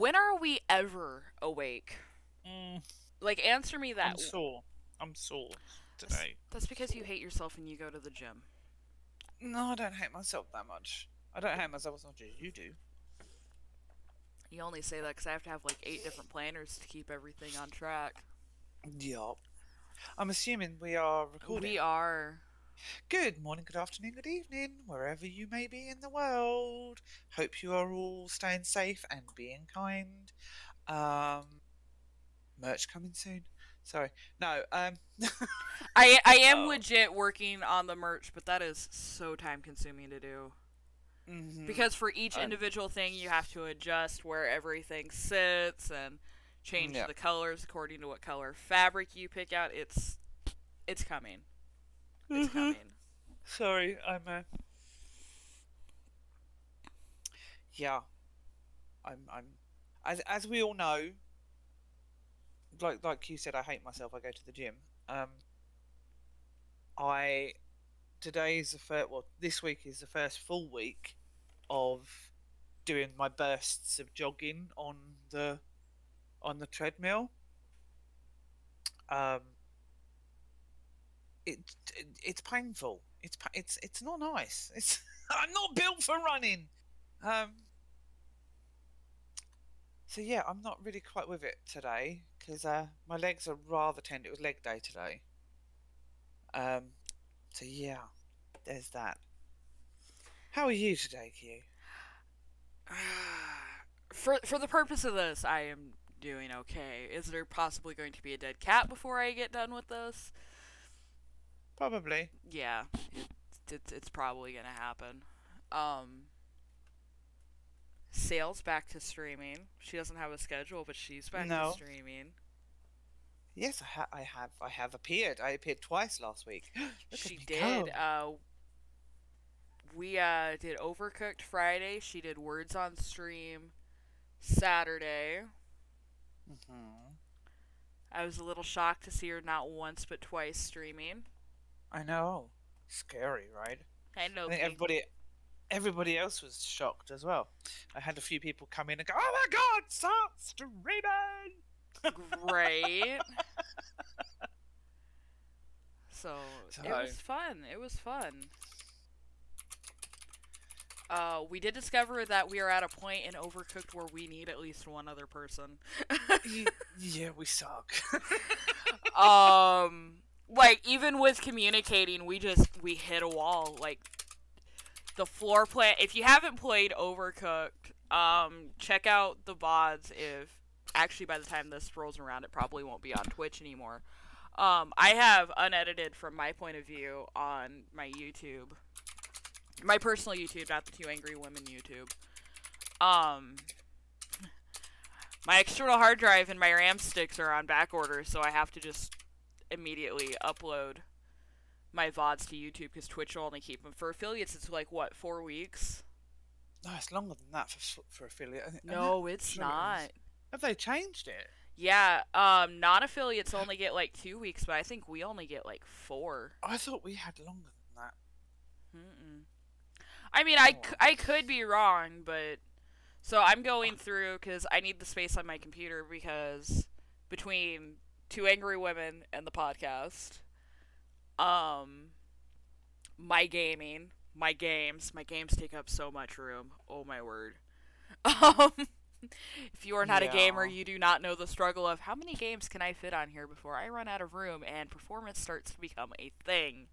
When are we ever awake? Mm, Like, answer me that. I'm sore. I'm sore today. That's because you hate yourself and you go to the gym. No, I don't hate myself that much. I don't hate myself as much as you do. You only say that because I have to have like eight different planners to keep everything on track. Yup. I'm assuming we are recording. We are. Good morning, good afternoon, good evening, wherever you may be in the world. Hope you are all staying safe and being kind. Um, merch coming soon. Sorry, no. Um, I I am Oh. legit working on the merch, but that is so time consuming to do. mhm. Because for each individual thing, you have to adjust where everything sits and change Yeah. the colors according to what color fabric you pick out. It's it's coming. It's Mhm. coming. Sorry, I'm. Uh... Yeah, I'm. I'm. As as we all know, like like you said, I hate myself. I go to the gym. Um. I today is the first. Well, this week is the first full week of doing my bursts of jogging on the on the treadmill. Um. It it's painful. It's it's it's not nice. It's I'm not built for running. Um. So yeah, I'm not really quite with it today because uh, my legs are rather tender. It was leg day today. Um. So yeah, there's that. How are you today, Q? For for the purpose of this, I am doing okay. Is there possibly going to be a dead cat before I get done with this? Probably. Yeah, it's it's, it's probably gonna happen. Um, Sail's back to streaming. She doesn't have a schedule, but she's back No. to streaming. Yes, I, ha- I have. I have appeared. I appeared twice last week. She did. Uh, we uh did Overcooked Friday. She did Words on Stream Saturday. Mhm. I was a little shocked to see her not once but twice streaming. I know. Scary, right? I know. I think people- everybody, everybody else was shocked as well. I had a few people come in and go, "Oh my god, stop streaming!" great. So, it was fun. It was fun. Uh, we did discover that we are at a point in Overcooked where we need at least one other person. Yeah, we suck. um, like even with communicating, we just we hit a wall. Like the floor plan. If you haven't played Overcooked, um, check out the VODs. If actually by the time this rolls around, it probably won't be on Twitch anymore. Um, I have unedited from my point of view on my YouTube, my personal YouTube, not the Two Angry Women YouTube. Um, my external hard drive and my RAM sticks are on back order, so I have to just immediately upload my VODs to YouTube because Twitch will only keep them for affiliates. It's like what four weeks? no, it's longer than that for for affiliate. I No, it's sure it not. Have they changed it? Yeah, um, non-affiliates only get like two weeks, but I think we only get like four. I thought we had longer than that. Mm-mm. I mean, I, Oh. c- I could be wrong, but so I'm going through because I need the space on my computer because between two angry women and the podcast, um, my gaming, my games, my games take up so much room. Oh my word. Um, if you are not a gamer, you do not know the struggle of how many games can I fit on here before I run out of room and performance starts to become a thing.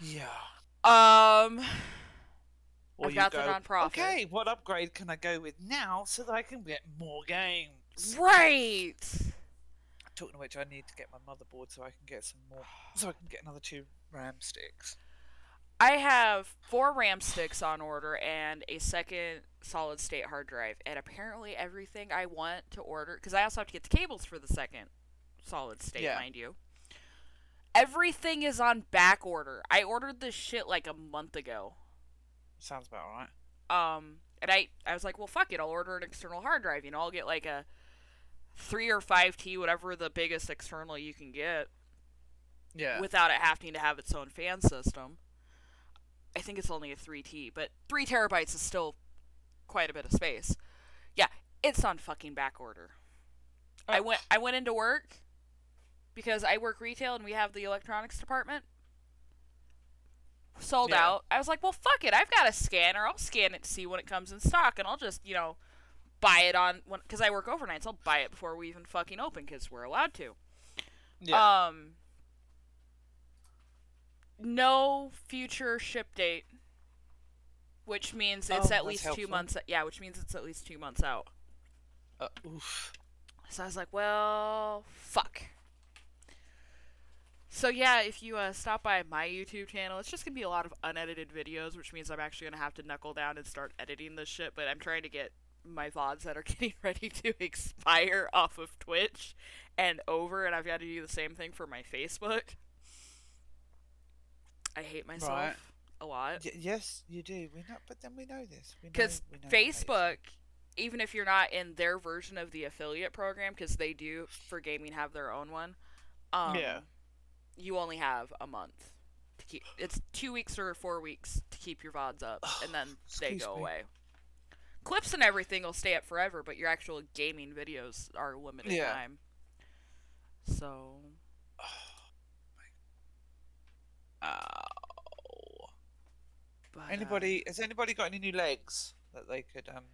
Yeah. Um. Or I've got the go, nonprofit. Okay, what upgrade can I go with now so that I can get more games? Right. Talking of which, I need to get my motherboard so I can get some more. So I can get another two RAM sticks. I have four RAM sticks on order and a second solid state hard drive, and apparently everything I want to order because I also have to get the cables for the second solid state, Yeah. mind you. Everything is on back order. I ordered this shit like a month ago. Sounds about right. Um, and I, I was like, well, fuck it, I'll order an external hard drive. You know, I'll get like a three or five T, whatever the biggest external you can get. Yeah. without it having to have its own fan system. I think it's only a 3T, but 3 terabytes is still quite a bit of space. Yeah, It's on fucking back order. I Oh. went I went into work because I work retail and we have the electronics department. Sold Yeah. out. I was like, well, fuck it. I've got a scanner. I'll scan it to see when it comes in stock, and I'll just, you know, buy it on when because I work overnights. So I'll buy it before we even fucking open because we're allowed to. Yeah. Um, no future ship date, which means it's Oh, at least two helpful. months. Yeah, which means it's at least two months out. Uh, oof. So I was like, well, fuck. So yeah, if you uh, stop by my YouTube channel, it's just gonna be a lot of unedited videos, which means I'm actually gonna have to knuckle down and start editing this shit. But I'm trying to get my vods that are getting ready to expire off of Twitch and over, and I've got to do the same thing for my Facebook. I hate myself Right. a lot Y- yes, you do. We know, but then we know this. Because we know you hate it. Facebook, even if you're not in their version of the affiliate program, because they do for gaming have their own one. Um, Yeah. You only have a month to keep. It's two weeks or four weeks to keep your vods up, and then they Excuse go me. away. Clips and everything will stay up forever, but your actual gaming videos are limited Yeah. time. So Ow. but, uh, Anybody? Has anybody got any new legs that they could um?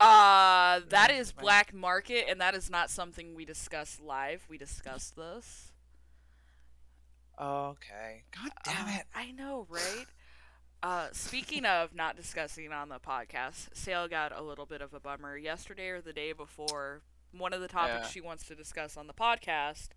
Uh, that is is black market, and that is not something we discuss live. We discussed this. Okay. God damn Uh, it. I know, right? Uh, speaking of not discussing on the podcast, Sail got a little bit of a bummer yesterday or the day before. One of the topics Yeah. she wants to discuss on the podcast.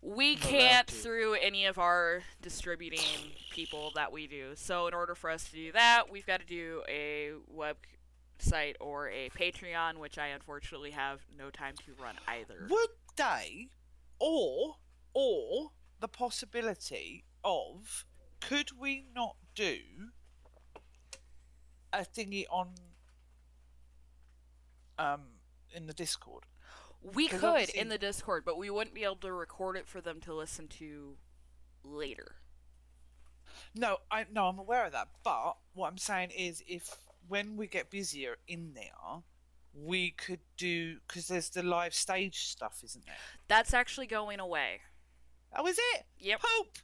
We can't through any of our distributing people that we do. So in order for us to do that, we've got to do a website or a Patreon, which I unfortunately have no time to run either. Would they, or or the possibility of, could we not do a thingy on um in the Discord? We could obviously- in the Discord, but we wouldn't be able to record it for them to listen to later. No, I no, I'm aware of that. But what I'm saying is, if when we get busier in there, we could do because there's the live stage stuff, isn't there? That's actually going away. Oh, is it? Yep. Pope.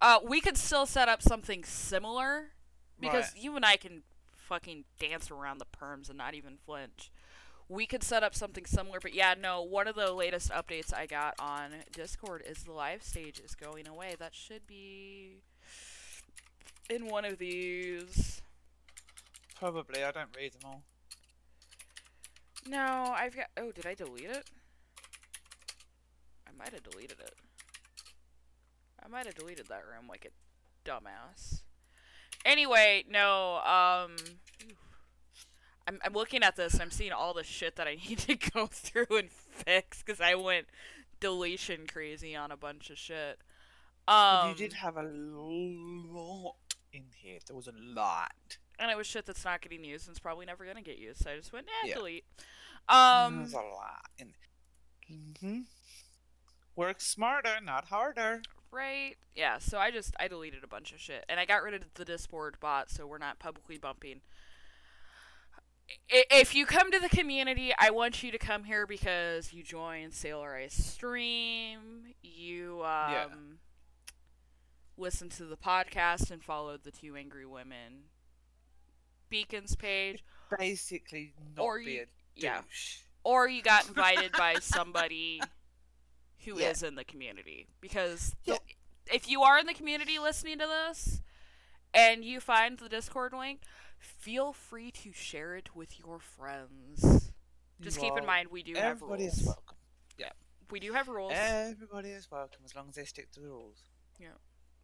Uh, we could still set up something similar because Right. you and I can fucking dance around the perms and not even flinch. We could set up something similar, but yeah, no. One of the latest updates I got on Discord is the live stage is going away. That should be in one of these. Probably. I don't read them all. No, I've got. Oh, did I delete it? I might have deleted it. I might have deleted that room like a dumbass. Anyway, no. Um, I'm I'm looking at this and I'm seeing all the shit that I need to go through and fix because I went deletion crazy on a bunch of shit. Um, you did have a lot in here. There was a lot. and it was shit that's not getting used and it's probably never gonna get used. So I just went, eh, Yeah. delete. There Um, was a lot. In... hmm Work smarter, not harder. Right. Yeah, so I just I deleted a bunch of shit and I got rid of the Discord bot so we're not publicly bumping. If you come to the community, I want you to come here because you joined Sailor Ice stream, you um Yeah. listened to the podcast and followed the two angry women beacons page Basically, not Or be you- a yeah. douche. or you got invited by somebody who is Yeah. in the community because Yeah. the- if you are in the community listening to this and you find the discord link feel free to share it with your friends just keep in mind we do have rules. Everybody is welcome. Yeah. We do have rules Everybody is welcome as long as they stick to the rules. Yeah.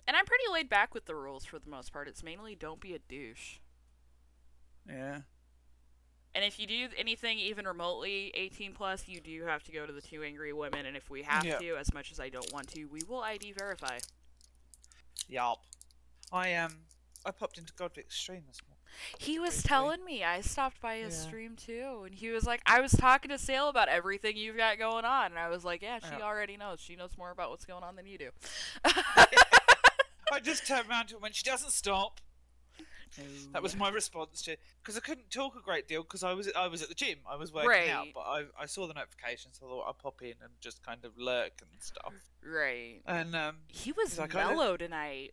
And i'm pretty laid back with the rules for the most part it's mainly don't be a douche Yeah. And if you do anything even remotely 18 plus you do have to go to the two angry women and if we have Yeah. to as much as i don't want to we will id verify Yup. I um I popped into Godvic's stream this morning. He was Briefly. telling me I stopped by his Yeah. stream too, and he was like, "I was talking to Sail about everything you've got going on," and I was like, "Yeah, she Yeah. already knows. She knows more about what's going on than you do." I just turned around to her when she doesn't stop. That was my response to because I couldn't talk a great deal because I was I was at the gym. I was working out, but I, I saw the notifications. So I thought I'd pop in and just kind of lurk and stuff. right. And um, He was like, mellow tonight.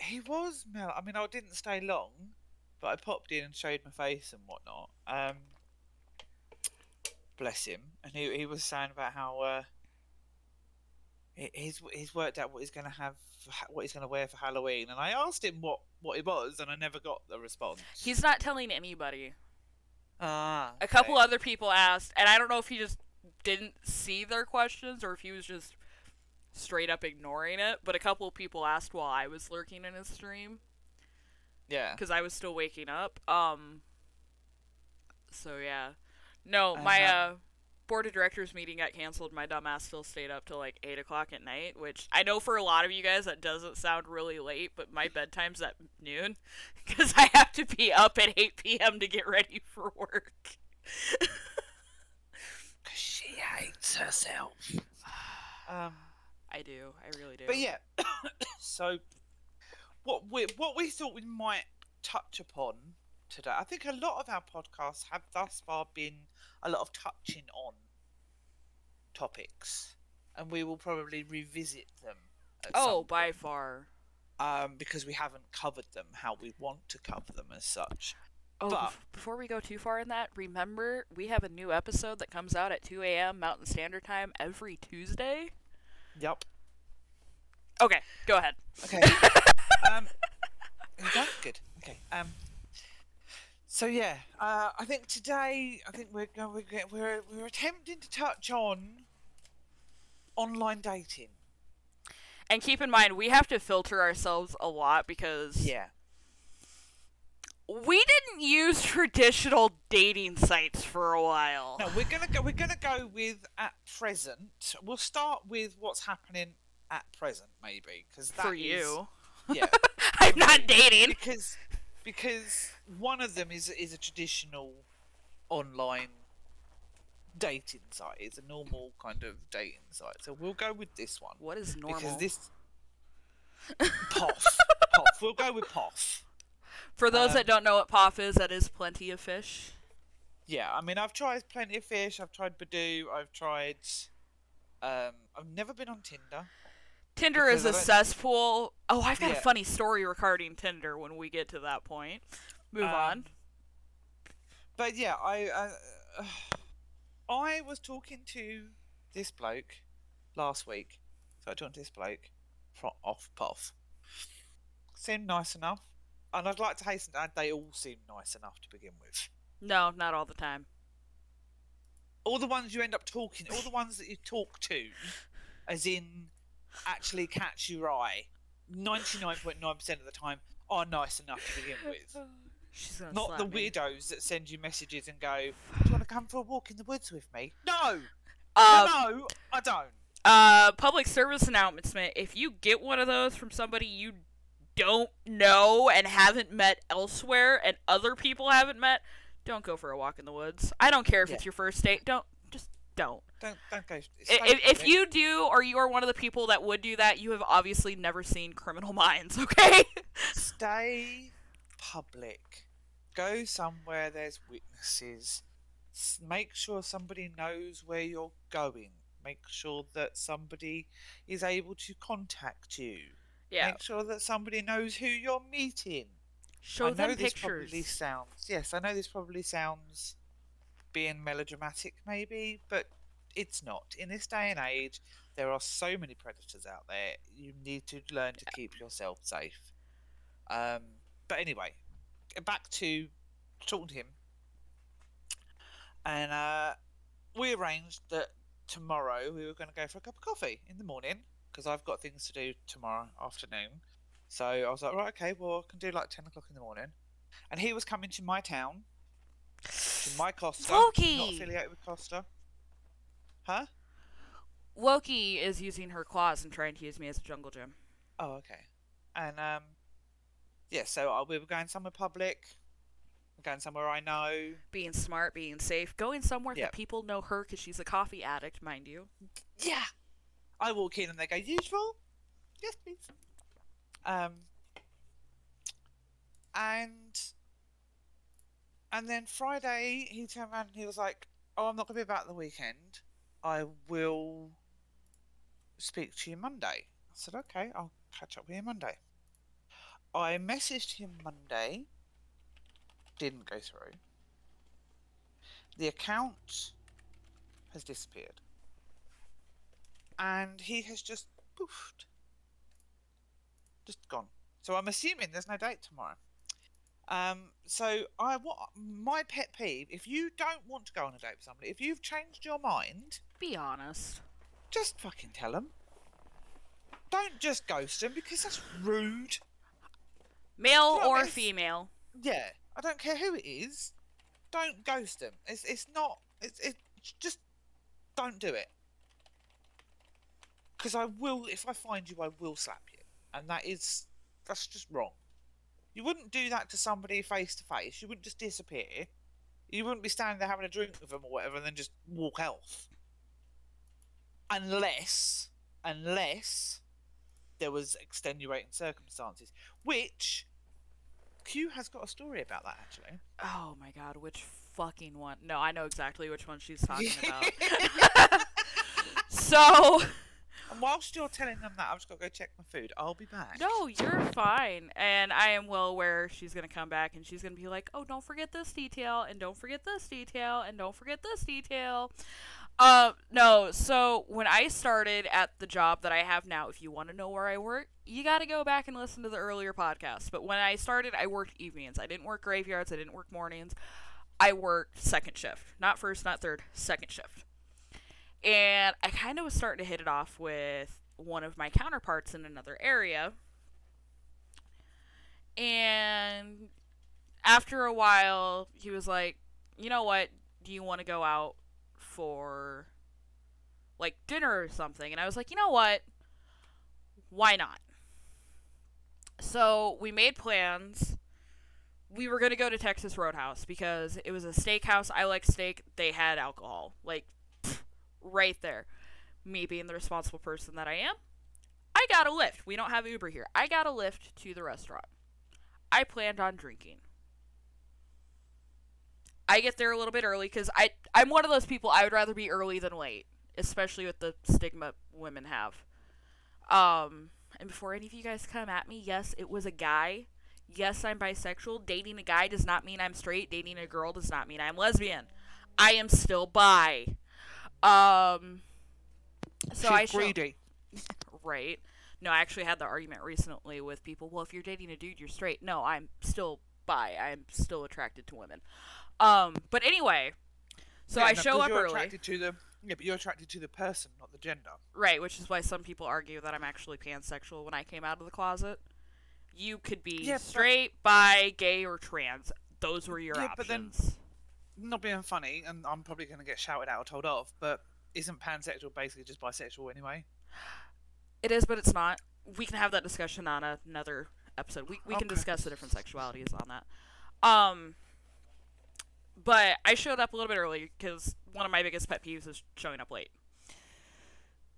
he was mel. I mean, I didn't stay long, but I popped in and showed my face and whatnot. Um, bless him. And he he was saying about how uh, he- he's he's worked out what he's going to have, what he's going to wear for Halloween. And I asked him what what it was, and I never got the response. He's not telling anybody. ah A couple other people asked, and I don't know if he just didn't see their questions or if he was just straight up ignoring it. But a couple of people asked while I was lurking in his stream yeah. because I was still waking up. Um. So yeah, no, my uh board of directors meeting got canceled. My dumbass still stayed up till like eight o'clock at night, which I know for a lot of you guys that doesn't sound really late, but my bedtime's at noon because I have to be up at eight p.m. to get ready for work. she hates herself. Um. I do, I really do. But yeah, so what we what we thought we might touch upon today, I think a lot of our podcasts have thus far been a lot of touching on topics, and we will probably revisit them. Oh, by far. um, because we haven't covered them how we want to cover them as such. Oh, But- before we go too far in that, remember we have a new episode that comes out at 2 a.m. Mountain Standard Time every Tuesday. Yep. Okay, go ahead. Okay. um? Good. Okay. Um. So yeah, uh, I think today I think we're going we're, we're we're attempting to touch on online dating. And keep in mind, we have to filter ourselves a lot because Yeah. we didn't use traditional dating sites for a while. No, we're gonna go. We're gonna go with at present. We'll start with what's happening at present, maybe, because for you. Yeah. I'm not dating. because because one of them is is a traditional online dating site. It's a normal kind of dating site. So we'll go with this one What is normal? because this Poff. Poff. We'll go with Poff. For those um, that don't know what POF is, that is plenty of fish. Yeah, I mean I've tried plenty of fish. I've tried Badoo. I've tried. Um, I've never been on Tinder. Tinder is a cesspool. Oh, I've got a funny story regarding Tinder when we get to that point. Move Um, on. But yeah, I uh, I was talking to this bloke last week. So I talked to this bloke from off Puff. Seemed nice enough, and I'd like to hasten to add they all seem nice enough to begin with. No, not all the time. All the ones you end up talking, all the ones that you talk to, as in actually catch your eye, ninety nine point nine percent of the time are nice enough to begin with. She's gonna Not the me. weirdos that send you messages and go, "Do you want to come for a walk in the woods with me?" No, Uh, no, I don't. uh, public service announcement. If you get one of those from somebody you don't know and haven't met elsewhere, and other people haven't met, don't go for a walk in the woods. I don't care if Yeah. it's your first date. Don't just don't. Don't don't go. If, if you do, or you are one of the people that would do that, you have obviously never seen Criminal Minds. Okay. stay public, go somewhere there's witnesses. Make sure somebody knows where you're going. Make sure that somebody is able to contact you. yeah. Make sure that somebody knows who you're meeting. Show I know them this pictures. probably sounds yes, I know this probably sounds being melodramatic maybe, but it's not. In this day and age, there are so many predators out there. You need to learn to keep yourself safe. Um, but anyway, back to talking to him, and uh, we arranged that tomorrow we were going to go for a cup of coffee in the morning because I've got things to do tomorrow afternoon. So I was like, right, okay, well, I can do like 10 o'clock in the morning. And he was coming to my town, my Costa. Not affiliated with Costa. Huh? Loki is using her claws and trying to use me as a jungle gym. Oh, okay. And, um, yeah, so uh, we were going somewhere public. We're going somewhere I know. Being smart, being safe, going somewhere Yep. that people know her because she's a coffee addict, mind you. Yeah. I walk in and they go, usual? Yes, please. Um, and and then Friday he turned around and he was like, "Oh, I'm not going to be back the weekend. I will speak to you Monday." I said, "Okay, I'll catch up with you Monday." I messaged him Monday. Didn't go through. The account has disappeared. And he has just poofed. Just gone. So I'm assuming there's no date tomorrow. Um, so I what my pet peeve, if you don't want to go on a date with somebody, if you've changed your mind, Be honest. just fucking tell them. Don't just ghost them because that's rude. Male Yeah, or it's- female. Yeah, I don't care who it is. Don't ghost them. It's it's not. It's it. Just don't do it. Because I will. If I find you, I will slap you, and that is that's just wrong. You wouldn't do that to somebody face to face. You wouldn't just disappear. You wouldn't be standing there having a drink with them or whatever, and then just walk off. Unless, unless there was extenuating circumstances, which Q has got a story about that actually. Oh my god, which fucking one? No, I know exactly which one she's talking about. so, And whilst you're telling them that, I've just got to go check my food. I'll be back. no, you're fine. And I am well aware she's going to come back and she's going to be like, oh, don't forget this detail, and don't forget this detail, and don't forget this detail. Uh, no, so when I started at the job that I have now, if you want to know where I work, you got to go back and listen to the earlier podcasts. But when I started, I worked evenings. I didn't work graveyards, I didn't work mornings. I worked second shift. Not first, not third, second shift. And I kind of was starting to hit it off with one of my counterparts in another area. And after a while, he was like, you know what? Do you want to go out for like dinner or something? And I was like, you know what? Why not? So we made plans. We were going to go to Texas Roadhouse because it was a steakhouse. I like steak. They had alcohol. Like, right there. Me being the responsible person that I am, I got a lift. We don't have Uber here. I got a lift to the restaurant. I planned on drinking. I get there a little bit early because I I'm one of those people I would rather be early than late, especially with the stigma women have. Um, and before any of you guys come at me, yes, it was a guy. Yes, I'm bisexual. Dating a guy does not mean I'm straight. Dating a girl does not mean I'm lesbian. I am still bi. Um, so She's I show- greedy. right. No, I actually had the argument recently with people. Well, if you're dating a dude, you're straight. No, I'm still bi. I'm still attracted to women. Um, but anyway, so Yeah, I no, show up you're early, Attracted to the yeah, but you're attracted to the person, not the gender. right? Which is why some people argue that I'm actually pansexual when I came out of the closet. You could be Yeah, but- straight, bi, gay, or trans. Those were your Yeah, but then- options. Not being funny, and I'm probably going to get shouted at or told off, but isn't pansexual basically just bisexual anyway? It is, but it's not. We can have that discussion on another episode. We we can discuss the different sexualities on that. Um, but I showed up a little bit early because one of my biggest pet peeves is showing up late.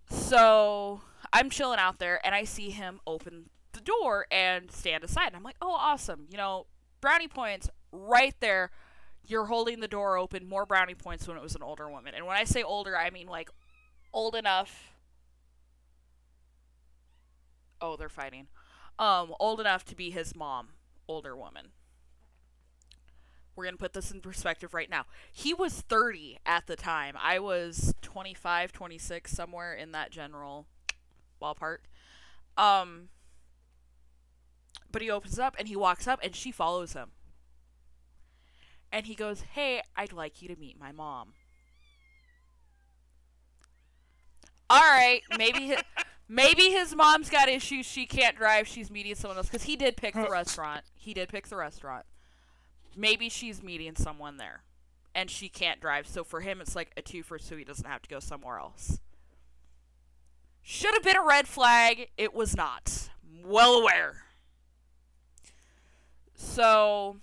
So I'm chilling out there, and I see him open the door and stand aside. And I'm like, "Oh, awesome! You know, brownie points right there." You're holding the door open. More brownie points when it was an older woman. And when I say older, I mean like old enough. Oh they're fighting. Um old enough to be his mom older woman. We're gonna put this in perspective right now. He was 30 at the time. I was 25 26 somewhere in that general ballpark. Um but he opens up and he walks up and she follows him and he goes hey i'd like you to meet my mom. All right maybe hi- maybe his mom's got issues. She can't drive. She's meeting someone else. Because he did pick the restaurant. He did pick the restaurant. Maybe she's meeting someone there and she can't drive. So for him it's like a twofer so he doesn't have to go somewhere else. Should have been a red flag. It was not. Well aware. So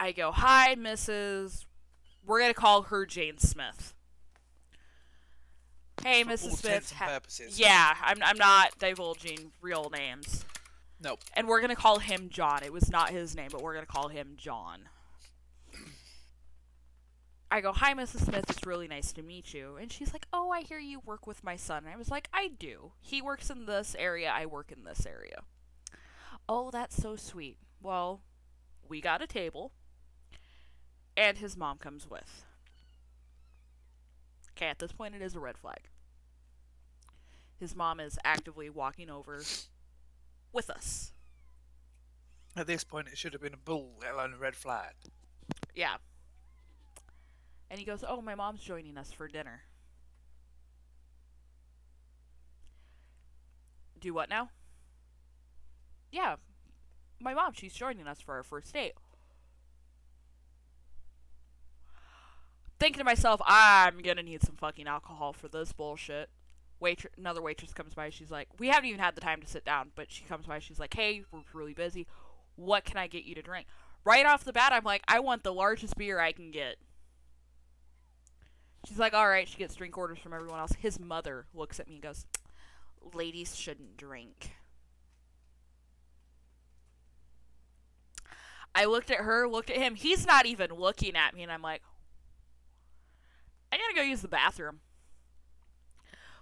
i go hi mrs we're gonna call her jane smith hey For mrs smith ha- purposes. yeah I'm, I'm not divulging real names Nope. and we're gonna call him John. It was not his name, but we're gonna call him John. I go, Hi, Mrs. Smith, it's really nice to meet you. And she's like, Oh, I hear you work with my son. And I was like, I do. He works in this area, I work in this area. Oh, that's so sweet. Well, we got a table, and his mom comes with. Okay, at this point, it is a red flag. His mom is actively walking over with us. At this point, it should have been a bull, let alone a red flag. Yeah. And he goes, Oh, my mom's joining us for dinner. Do what now? Yeah. My mom, she's joining us for our first date. Thinking to myself, I'm gonna need some fucking alcohol for this bullshit. Waitress, another waitress comes by. She's like, we haven't even had the time to sit down, but she comes by. She's like, hey, we're really busy. What can I get you to drink? Right off the bat, I'm like, I want the largest beer I can get. She's like, all right. She gets drink orders from everyone else. His mother looks at me and goes, ladies shouldn't drink. I looked at her, looked at him. He's not even looking at me, and I'm like, I gotta go use the bathroom.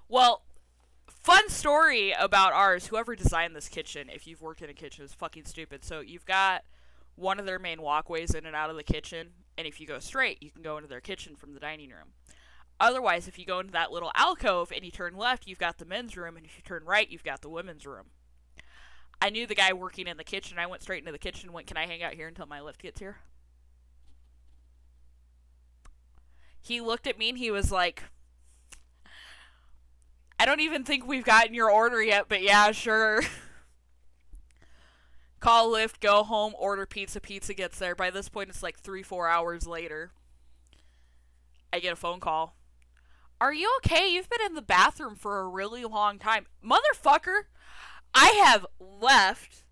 Well, fun story about ours. Whoever designed this kitchen, if you've worked in a kitchen, is fucking stupid. So you've got one of their main walkways in and out of the kitchen, and if you go straight, you can go into their kitchen from the dining room. Otherwise, if you go into that little alcove and you turn left, you've got the men's room, and if you turn right, you've got the women's room. I knew the guy working in the kitchen. I went straight into the kitchen. And went, can I hang out here until my lift gets here? He looked at me and he was like, I don't even think we've gotten your order yet, but yeah, sure. Call Lyft, go home, order pizza. Pizza gets there. By this point, it's like three, four hours later. I get a phone call. Are you okay? You've been in the bathroom for a really long time. Motherfucker, I have left,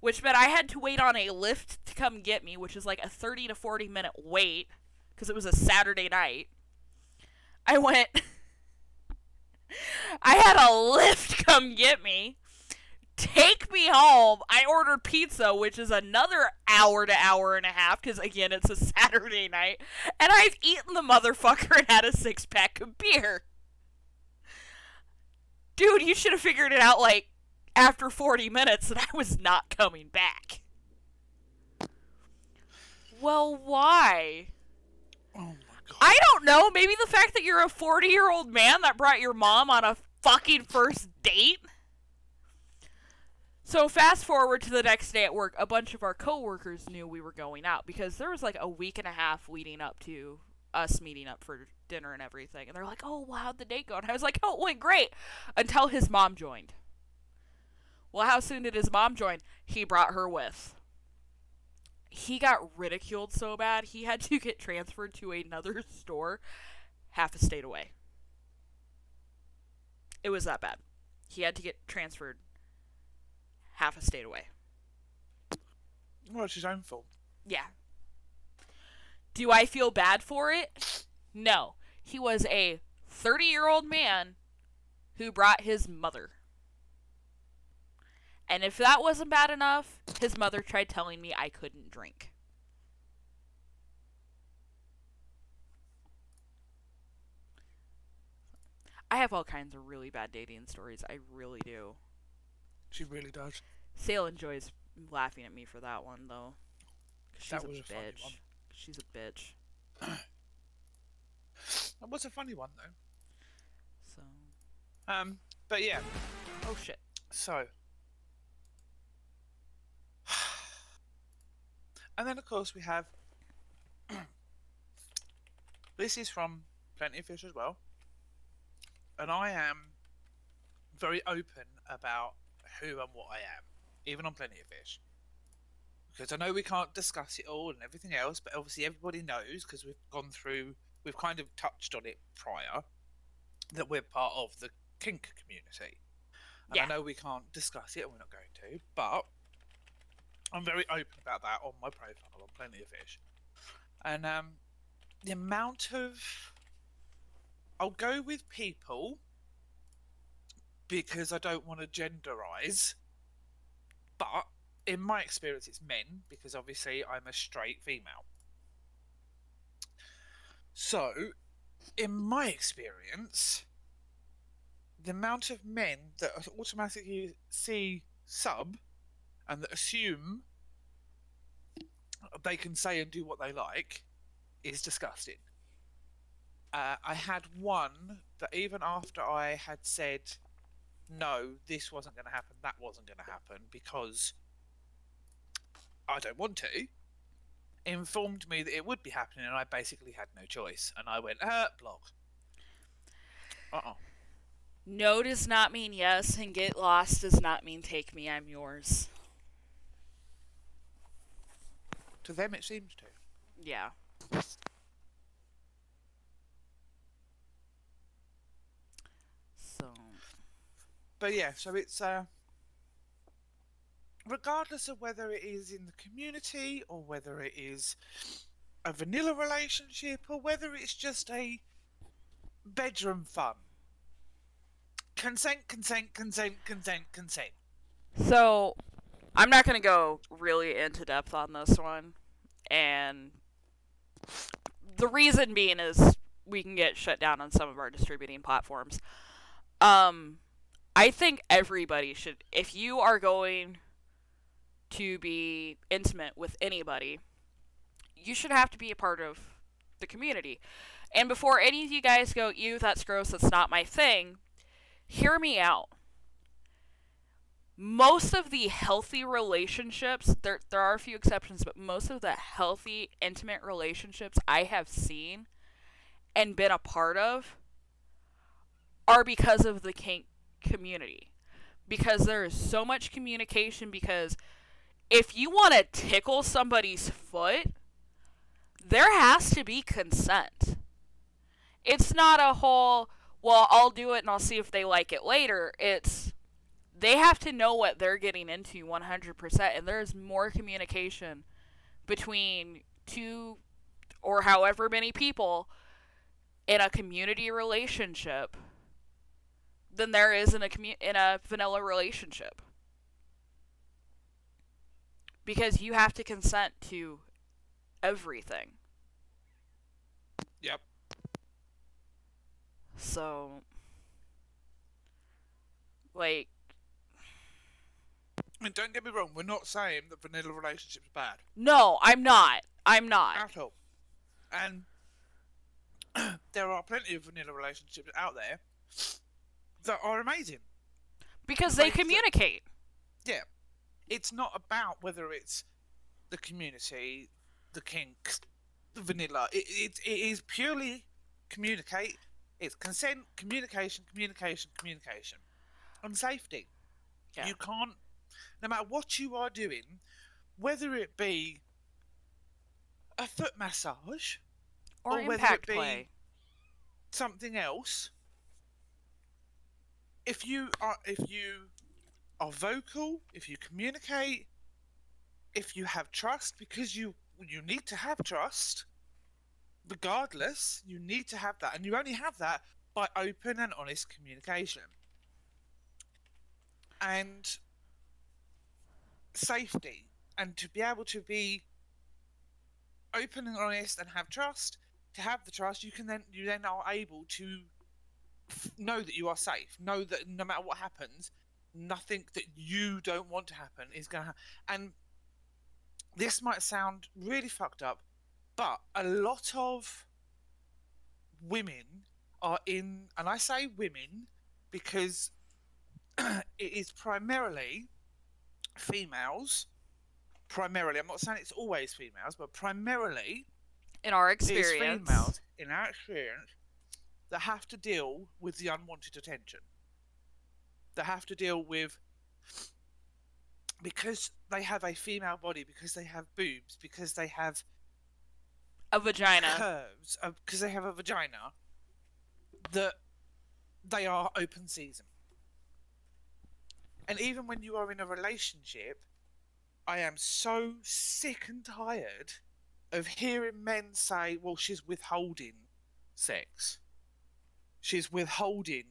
which meant I had to wait on a lift to come get me, which is like a 30 to 40 minute wait because it was a Saturday night. I went. I had a lift come get me, take me home. I ordered pizza, which is another hour to hour and a half because, again, it's a Saturday night. And I've eaten the motherfucker and had a six pack of beer. Dude, you should have figured it out like after 40 minutes that I was not coming back. Well, why? God. I don't know. Maybe the fact that you're a 40 year old man that brought your mom on a fucking first date? So, fast forward to the next day at work, a bunch of our coworkers knew we were going out because there was like a week and a half leading up to us meeting up for dinner and everything. And they're like, oh, well, how'd the date go? And I was like, oh, it went great until his mom joined. Well, how soon did his mom join? He brought her with. He got ridiculed so bad, he had to get transferred to another store half a state away. It was that bad. He had to get transferred half a state away. Well, it's his own fault. Yeah. Do I feel bad for it? No. He was a 30 year old man who brought his mother. And if that wasn't bad enough, his mother tried telling me I couldn't drink. I have all kinds of really bad dating stories. I really do. She really does. Sail enjoys laughing at me for that one, though. She's That a was a funny bitch. one. She's a bitch. That was a funny one though. So. Um, but yeah. Oh shit. So. And then of course we have. this is from Plenty of Fish as well. And I am very open about who and what I am, even on Plenty of Fish. Because I know we can't discuss it all and everything else, but obviously everybody knows because we've gone through, we've kind of touched on it prior, that we're part of the kink community. And Yeah. I know we can't discuss it, and we're not going to, but I'm very open about that on my profile on Plenty of Fish. And um, the amount of. I'll go with people because I don't want to genderize, but in my experience, it's men because obviously I'm a straight female. So, in my experience, the amount of men that automatically see sub and that assume they can say and do what they like is disgusting. Uh, I had one that even after I had said, no, this wasn't going to happen, that wasn't going to happen because I don't want to, informed me that it would be happening, and I basically had no choice. And I went, uh, block. Uh uh No does not mean yes, and get lost does not mean take me, I'm yours. To them, it seems to. Yeah. So. But yeah, so it's uh, regardless of whether it is in the community or whether it is a vanilla relationship or whether it's just a bedroom fun. Consent, consent, consent, consent, consent. So, I'm not going to go really into depth on this one. And the reason being is we can get shut down on some of our distributing platforms. Um, I think everybody should, if you are going to be intimate with anybody, you should have to be a part of the community. And before any of you guys go, ew, that's gross, that's not my thing, hear me out. Most of the healthy relationships, there, there are a few exceptions, but most of the healthy, intimate relationships I have seen and been a part of are because of the kink community. Because there is so much communication, because if you want to tickle somebody's foot, there has to be consent. It's not a whole, well, I'll do it and I'll see if they like it later. It's they have to know what they're getting into 100%, and there's more communication between two or however many people in a community relationship than there is in a commu- in a vanilla relationship because you have to consent to everything. Yep. So, like, I mean, don't get me wrong, we're not saying that vanilla relationships are bad. no, I'm not. I'm not. At all. And there are plenty of vanilla relationships out there that are amazing. Because they communicate. Yeah. It's not about whether it's the community, the kinks, the vanilla. It, it, it is purely communicate. It's consent, communication, communication, communication. And safety. Yeah. You can't, no matter what you are doing, whether it be a foot massage, Or, or whether it impact play. something else, if you are if you are vocal, if you communicate, if you have trust, because you you need to have trust, regardless, you need to have that, and you only have that by open and honest communication. And safety, and to be able to be open and honest and have trust, to have the trust, you can then you then are able to know that you are safe. Know that no matter what happens, nothing that you don't want to happen is going to happen. And this might sound really fucked up, but a lot of women are in, and I say women because it is primarily females. Primarily, I'm not saying it's always females, but primarily In our experience. females, in our experience, that have to deal with the unwanted attention. That have to deal with because they have a female body, because they have boobs, because they have A vagina. curves, uh, because they have a vagina, that they are open season. And even when you are in a relationship, I am so sick and tired of hearing men say, well, she's withholding sex. She's withholding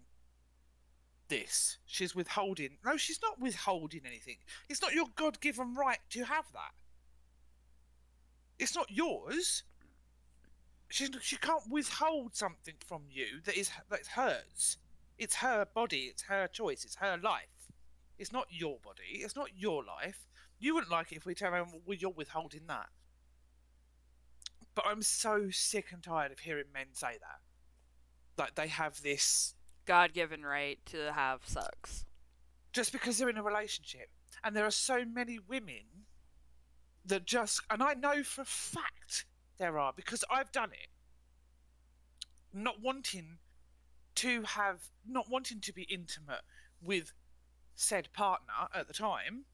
this. She's withholding. No, she's not withholding anything. It's not your God given right to have that. It's not yours. she she can't withhold something from you that is that's hers. It's her body. It's her choice. It's her life. It's not your body. It's not your life. You wouldn't like it if we turn around. Well, you're withholding that. But I'm so sick and tired of hearing men say that. Like they have this God given right to have sex. just because they're in a relationship. And there are so many women that just, and I know for a fact there are because I've done it, not wanting to have, not wanting to be intimate with said partner at the time,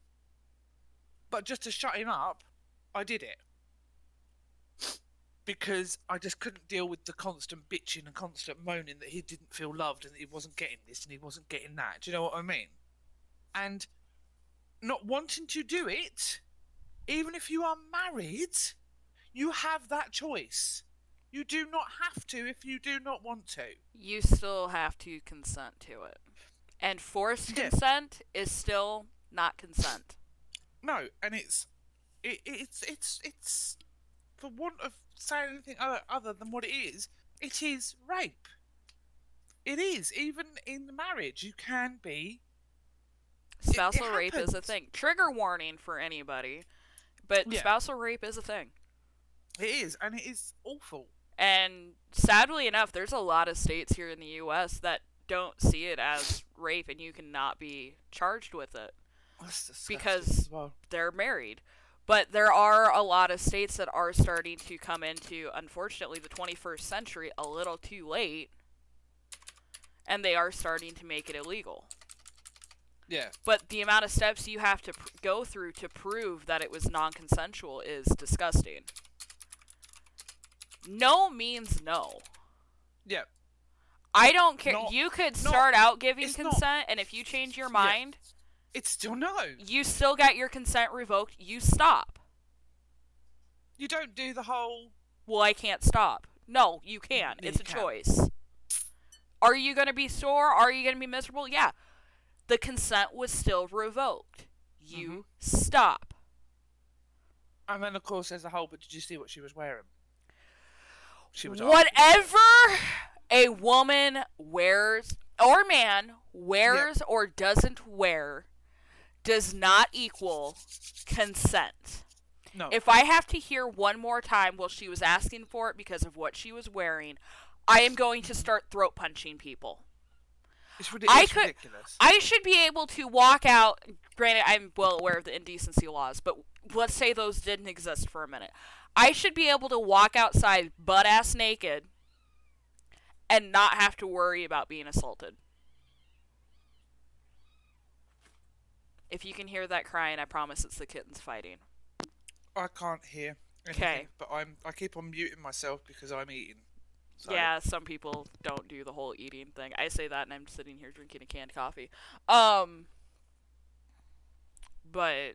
but just to shut him up, I did it. Because I just couldn't deal with the constant bitching and constant moaning that he didn't feel loved and that he wasn't getting this and he wasn't getting that. Do you know what I mean? and not wanting to do it, even if you are married, you have that choice. You do not have to if you do not want to. You still have to consent to it. And forced Yeah. consent is still not consent. No, and it's it, it's it's it's for want of saying anything other, other than what it is, it is rape. It is even in marriage. You can be it Spousal rape is a thing. Trigger warning for anybody, but Yeah. spousal rape is a thing. it is, and it is awful. And sadly enough, there's a lot of states here in the U.S. that don't see it as rape, and you cannot be charged with it. Because- well. They're married. But there are a lot of states that are starting to come into, unfortunately, the 21st century a little too late, and they are starting to make it illegal. yeah, But the amount of steps you have to pr- go through to prove that it was non consensual is disgusting. No means no. yeah. I don't care. Not- you could not- start out giving it's not- consent, and if you change your Yeah. mind, It's still no. you still got your consent revoked. You stop. You don't do the whole. Well, I can't stop. No, you can. Yeah, It's you a can. choice. Are you going to be sore? Are you going to be miserable? Yeah. The consent was still revoked. You Mm-hmm. stop. And then, of course, there's a whole. But did you see what she was wearing? She was Whatever a woman wears or man wears or doesn't wear does not equal consent. No. If I have to hear one more time while she was asking for it because of what she was wearing, I am going to start throat punching people. it's, rid- I could- ridiculous. I should be able to walk out. Granted, I'm well aware of the indecency laws, but let's say those didn't exist for a minute. I should be able to walk outside butt ass naked and not have to worry about being assaulted. If you can hear that crying, I promise it's the kittens fighting. I can't hear. anything, Okay. But I'm. I keep on muting myself because I'm eating. So, Yeah, some people don't do the whole eating thing. I say that and I'm sitting here drinking a canned coffee. Um but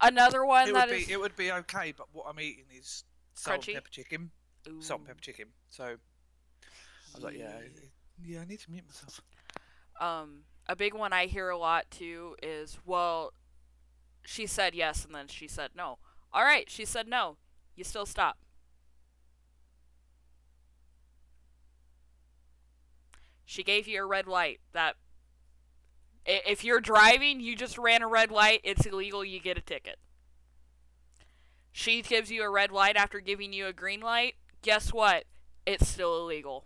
another one It that would is be. It would be okay, but what I'm eating is salt Crunchy? pepper chicken. Salt and pepper chicken. So I was like, yeah, yeah. I need to mute myself. Um a big one I hear a lot too is well she said yes and then she said no. All right, she said no. You still stop. She gave you a red light. That if you're driving, you just ran a red light, it's illegal, you get a ticket. She gives you a red light after giving you a green light, guess what? It's still illegal.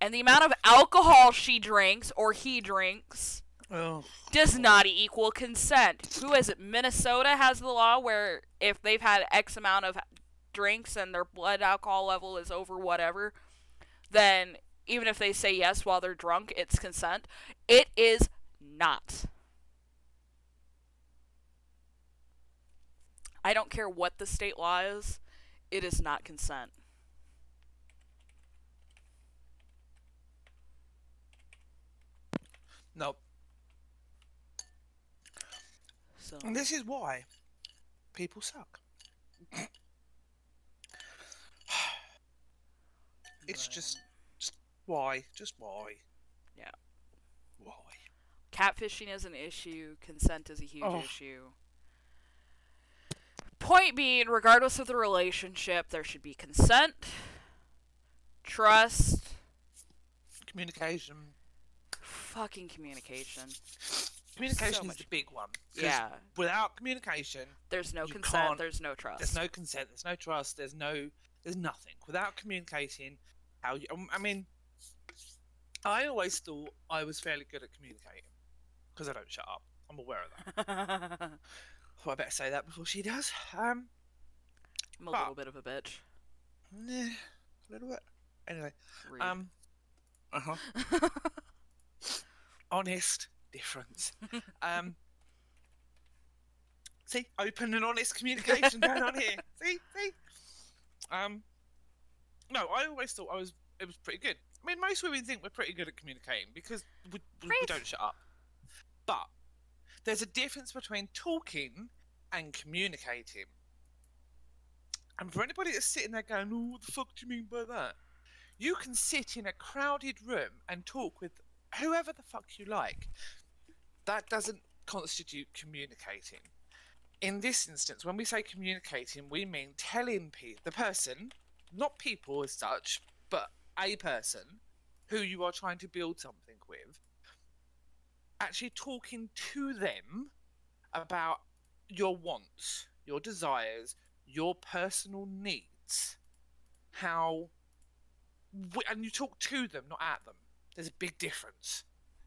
And the amount of alcohol she drinks or he drinks Oh. does not equal consent. Who is it? Minnesota has the law where if they've had X amount of drinks and their blood alcohol level is over whatever, then even if they say yes while they're drunk, it's consent. It is not. I don't care what the state law is, it is not consent. No. So And this is why people suck. it's But- just, just why, just why. Yeah. Why? catfishing is an issue, consent is a huge Oh. issue. Point being, regardless of the relationship, there should be consent, trust, Communication. fucking communication. Communication is much- the big one. Yeah. Without communication, There's no consent, there's no trust. there's no consent, there's no trust, there's no, there's nothing. Without communicating, how you, um, I mean, I always thought I was fairly good at communicating because I don't shut up. I'm aware of that. Well, I better say that before she does. Um, I'm a But- little bit of a bitch. nah, a little bit. Anyway, Rude. um, uh huh. honest difference. Um, see, open and honest communication going on here. See, see. Um, no, I always thought I was. It was pretty good. I mean, most women think we're pretty good at communicating because we, we, we don't shut up. But there's a difference between talking and communicating. And for anybody that's sitting there going, "Oh, what the fuck do you mean by that?" You can sit in a crowded room and talk with whoever the fuck you like. That doesn't constitute communicating. In this instance, when we say communicating, we mean telling pe- the person, not people as such, but a person who you are trying to build something with, actually talking to them about your wants, your desires, your personal needs, how and you talk to them, not at them. There's a big difference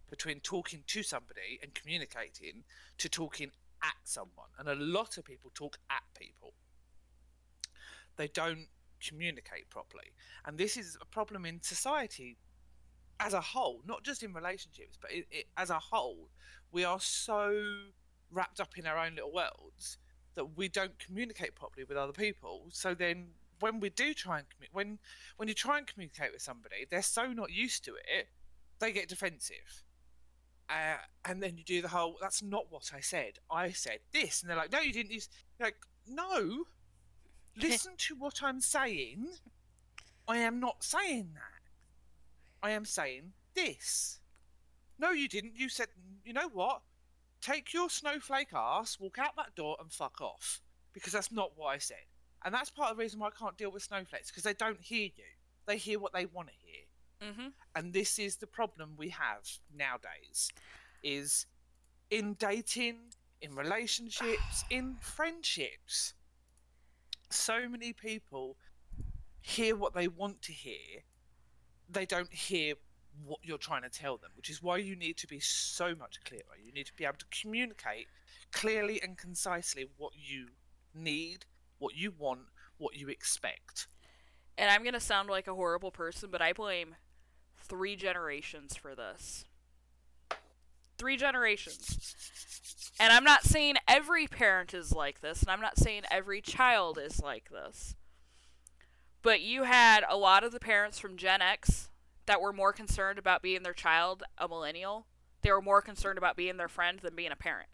between talking to somebody and communicating to talking at someone. And a lot of people talk at people. They don't communicate properly. And this is a problem in society as a whole, not just in relationships, but it, it, as a whole. We are so wrapped up in our own little worlds that we don't communicate properly with other people. So then when we do try and when when you try and communicate with somebody, they're so not used to it, they get defensive. Uh, and then you do the whole, that's not what I said. I said this. And they're like, no, you didn't use. Like, no, listen to what I'm saying. I am not saying that. I am saying this. No, you didn't. You said, you know what? Take your snowflake ass, walk out that door, and fuck off. Because that's not what I said. And that's part of the reason why I can't deal with snowflakes, because they don't hear you. They hear what they want to hear mm-hmm. and this is the problem we have nowadays is in dating in relationships in friendships so many people hear what they want to hear they don't hear what you're trying to tell them which is why you need to be so much clearer you need to be able to communicate clearly and concisely what you need what you want what you expect And I'm gonna sound like a horrible person, but I blame three generations for this. Three generations. And I'm not saying every parent is like this, and I'm not saying every child is like this. But you had a lot of the parents from Gen X that were more concerned about being their child a millennial. They were more concerned about being their friend than being a parent.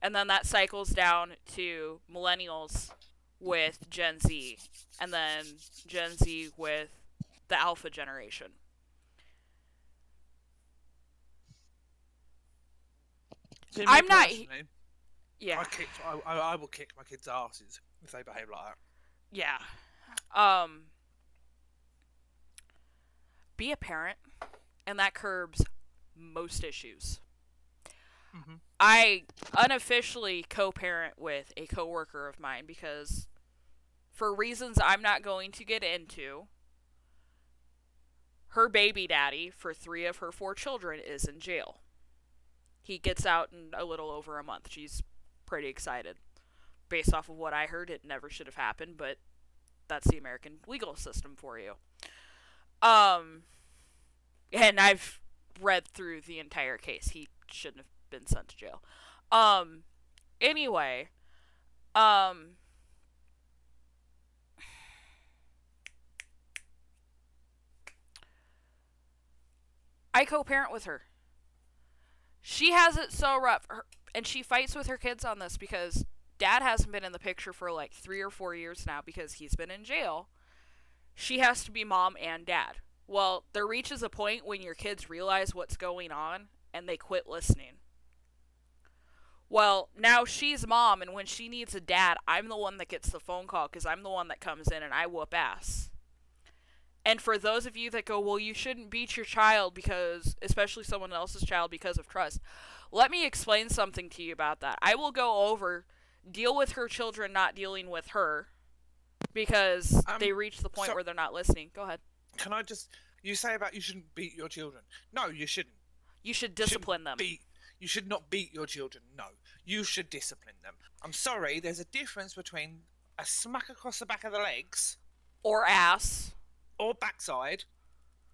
And then that cycles down to millennials with Gen Z, and then Gen Z with the Alpha generation. I'm not- Yeah. I, kick, I, I, I will kick my kids' asses if they behave like that. Yeah. Um be a parent and that curbs most issues. Mhm. I unofficially co-parent with a coworker of mine because for reasons I'm not going to get into her baby daddy for 3 of her 4 children is in jail. He gets out in a little over a month. She's pretty excited. Based off of what I heard, it never should have happened, but that's the American legal system for you. Um, and I've read through the entire case. He shouldn't have been sent to jail. Um, anyway, um, I co-parent with her. She has it so rough, her, and she fights with her kids on this because dad hasn't been in the picture for like three or four years now because he's been in jail. She has to be mom and dad. Well, there reaches a point when your kids realize what's going on and they quit listening. Well, now she's mom, and when she needs a dad, I'm the one that gets the phone call because I'm the one that comes in and I whoop ass. And for those of you that go, well, you shouldn't beat your child because, especially someone else's child, because of trust, let me explain something to you about that. I will go over, deal with her children not dealing with her because Um, they reach the point so- where they're not listening. Go ahead. Can I just? You say about you shouldn't beat your children. No, you shouldn't. You should discipline them. Beat. You should not beat your children. No, you should discipline them. I'm sorry. There's a difference between a smack across the back of the legs Or ass. or backside,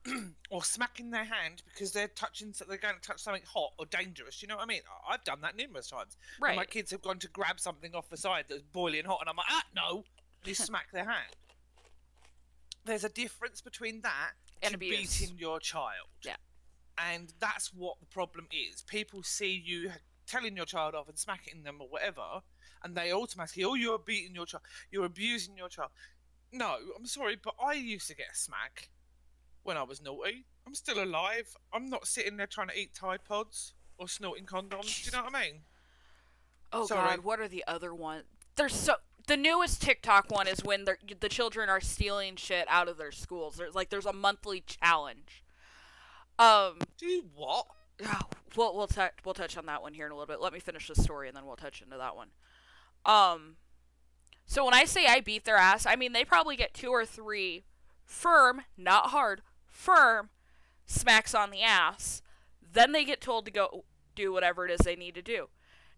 or smacking their hand because they're touching. so- They're going to touch something hot or dangerous. You know what I mean? I've done that numerous times. When My kids have gone to grab something off the side that's boiling hot, and I'm like, ah, no. You smack their hand. There's a difference between that And abuse. beating your child. Yeah. And that's what the problem is. People see you telling your child off and smacking them or whatever, and they automatically, oh, you're beating your child, you're abusing your child. No, I'm sorry, but I used to get a smack when I was naughty. I'm still alive. I'm not sitting there trying to eat Tide Pods or snorting condoms. Do you know what I mean? Oh Sorry. God, what are the other ones? There's so the newest TikTok one is when the children are stealing shit out of their schools. There's like there's a monthly challenge. Um, Do what? we'll we'll touch we'll touch on that one here in a little bit. Let me finish the story and then we'll touch into that one. Um, so when I say I beat their ass, I mean they probably get two or three firm, not hard, firm smacks on the ass. Then they get told to go do whatever it is they need to do.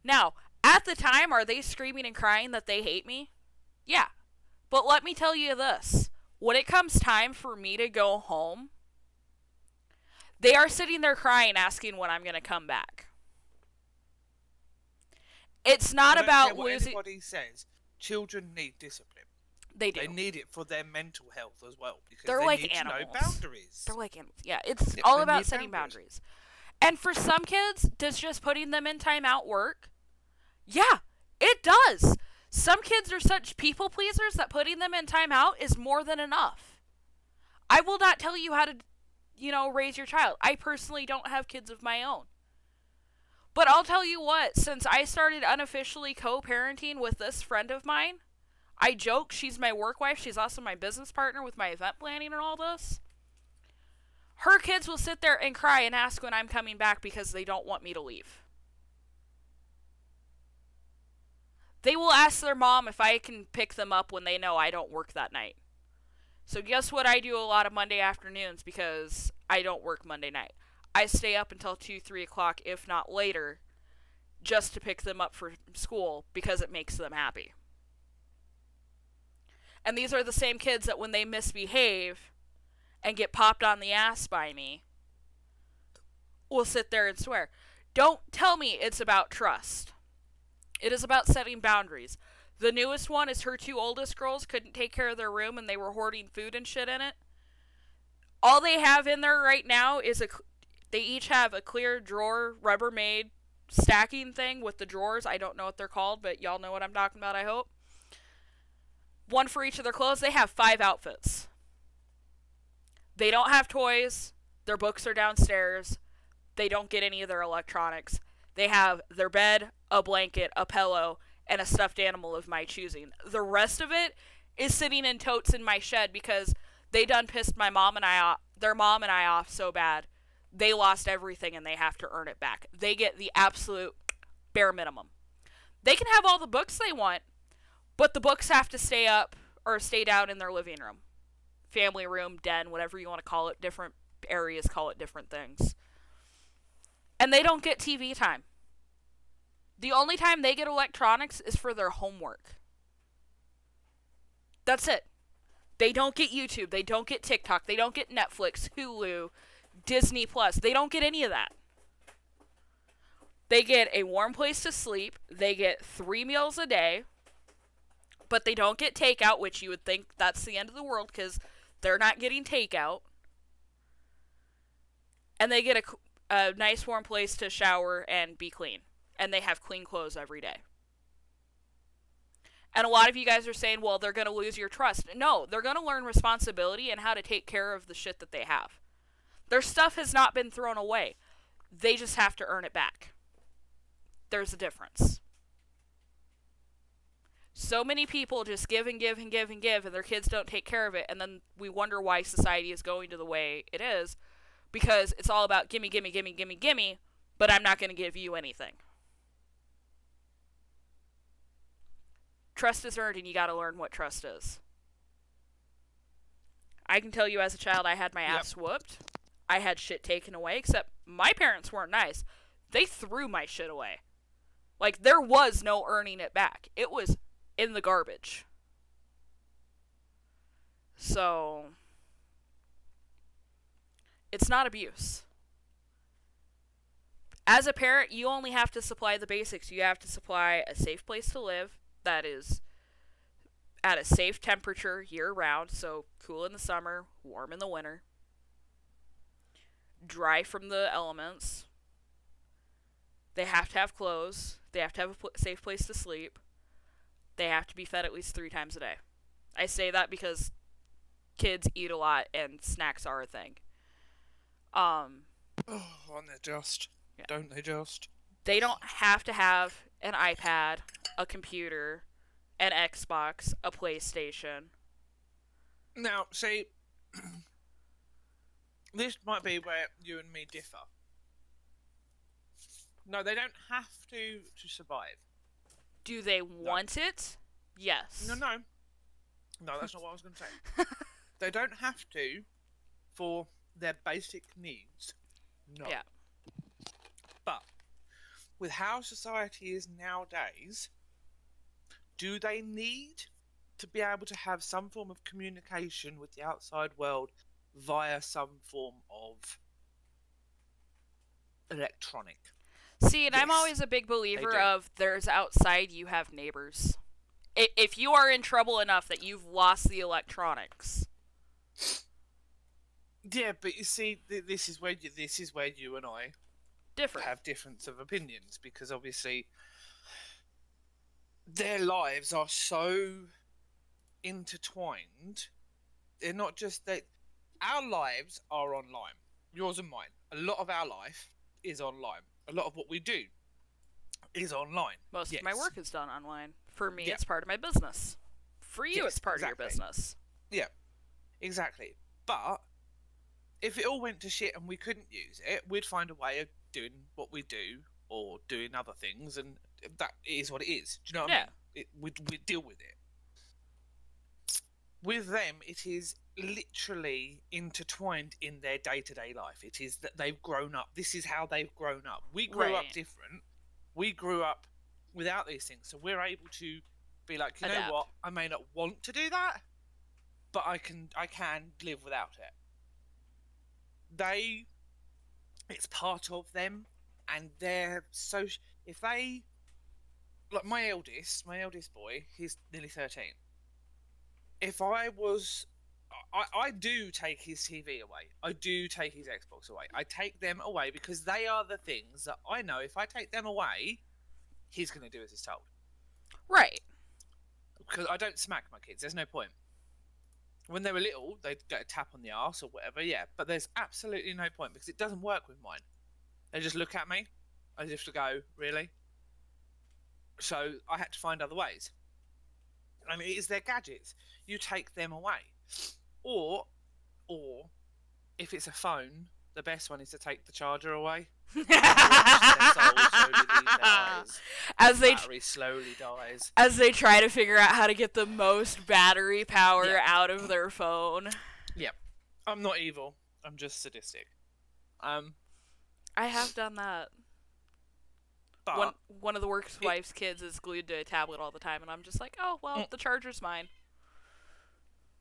Now, at the time, are they screaming and crying that they hate me? Yeah. But let me tell you this when it comes time for me to go home, they are sitting there crying, asking when I'm going to come back. It's not about losing. Anybody says children need discipline. They do. They need it for their mental health as well because They're they like need to know boundaries. They're like animals. Yeah, it's all about setting boundaries. boundaries. And for some kids, does just putting them in timeout work? Yeah, it does. Some kids are such people pleasers that putting them in timeout is more than enough. I will not tell you how to, you know, raise your child. I personally don't have kids of my own. But I'll tell you what, since I started unofficially co parenting with this friend of mine, I joke she's my work wife. She's also my business partner with my event planning and all this. Her kids will sit there and cry and ask when I'm coming back because they don't want me to leave. They will ask their mom if I can pick them up when they know I don't work that night. So, guess what? I do a lot of Monday afternoons because I don't work Monday night. I stay up until 2, 3 o'clock, if not later, just to pick them up for school because it makes them happy. And these are the same kids that when they misbehave and get popped on the ass by me, will sit there and swear. Don't tell me it's about trust. It is about setting boundaries. The newest one is her two oldest girls couldn't take care of their room and they were hoarding food and shit in it. All they have in there right now is a they each have a clear drawer Rubbermaid stacking thing with the drawers. I don't know what they're called, but y'all know what I'm talking about, I hope. One for each of their clothes. They have five outfits. They don't have toys. Their books are downstairs. They don't get any of their electronics. They have their bed, a blanket, a pillow, and a stuffed animal of my choosing. The rest of it is sitting in totes in my shed because they done pissed my mom and I off, their mom and I off so bad. They lost everything and they have to earn it back. They get the absolute bare minimum. They can have all the books they want, but the books have to stay up or stay down in their living room, family room, den, whatever you want to call it. Different areas call it different things. And they don't get TV time. The only time they get electronics is for their homework. That's it. They don't get YouTube. They don't get TikTok. They don't get Netflix, Hulu, Disney Plus. They don't get any of that. They get a warm place to sleep. They get three meals a day. But they don't get takeout, which you would think that's the end of the world because they're not getting takeout. And they get a, a nice warm place to shower and be clean. And they have clean clothes every day. And a lot of you guys are saying, well, they're going to lose your trust. No, they're going to learn responsibility and how to take care of the shit that they have. Their stuff has not been thrown away. They just have to earn it back. there's a difference. So many people just give and give and give and give, and their kids don't take care of it, and then we wonder why society is going to the way it is because it's all about gimme, gimme, gimme, gimme, gimme, but I'm not going to give you anything. Trust is earned, and you got to learn what trust is. I can tell you as a child, I had my Yep. ass whooped. I had shit taken away, except my parents weren't nice. They threw my shit away. Like, there was no earning it back, it was in the garbage. So, it's not abuse. As a parent, you only have to supply the basics. You have to supply a safe place to live that is at a safe temperature year round, so cool in the summer, warm in the winter, dry from the elements. They have to have clothes. They have to have a pl- safe place to sleep. They have to be fed at least three times a day. I say that because kids eat a lot and snacks are a thing. Um, Oh, aren't they just? Yeah. Don't they just? they don't have to have an iPad, a computer, an Xbox, a PlayStation. Now, see, this might be where you and me differ. No, they don't have to to survive. Do they want it? Yes. No, no, no. That's not what I was going to say. they don't have to for their basic needs. No. Yeah. But with how society is nowadays, do they need to be able to have some form of communication with the outside world via some form of electronic? See, and I'm always a big believer of there's outside, you have neighbors. If you are in trouble enough that you've lost the electronics, Yeah, but you see, th- this is where you, this is where you and I different. have difference of opinions because obviously their lives are so intertwined. They're not just that our lives are online. Yours and mine. A lot of our life is online. A lot of what we do is online. Most of my work is done online. For me, Yeah. it's part of my business. For you, Yes, it's part exactly. of your business. Yeah, exactly. But if it all went to shit and we couldn't use it, we'd find a way of doing what we do or doing other things, and that is what it is. Do you know what I Yeah. mean? It, we'd, we'd deal with it. With them, it is literally intertwined in their day to day life. It is that they've grown up. This is how they've grown up. We grew up different. We grew up without these things. So we're able to be like, you Adapt. know what? I may not want to do that, but I can I can live without it. They it's part of them and they're so if they like my eldest, my eldest boy, he's nearly 13. If I was I, I do take his TV away. I do take his Xbox away. I take them away because they are the things that I know if I take them away, he's going to do as he's told Right. because I don't smack my kids. There's no point. When they were little, they'd get a tap on the arse or whatever, yeah. But there's absolutely no point because it doesn't work with mine. They just look at me. I just have to go, really? So I had to find other ways. I mean, it is their gadgets. You take them away, or, or, if it's a phone, the best one is to take the charger away. Watch their soul slowly leave their eyes. as they Battery slowly dies. as they try to figure out how to get the most battery power Yeah. out of their phone. Yep. I'm not evil. I'm just sadistic. Um, I have done that. but one one of the work's it- wife's kids is glued to a tablet all the time, and I'm just like, oh well, Mm. the charger's mine.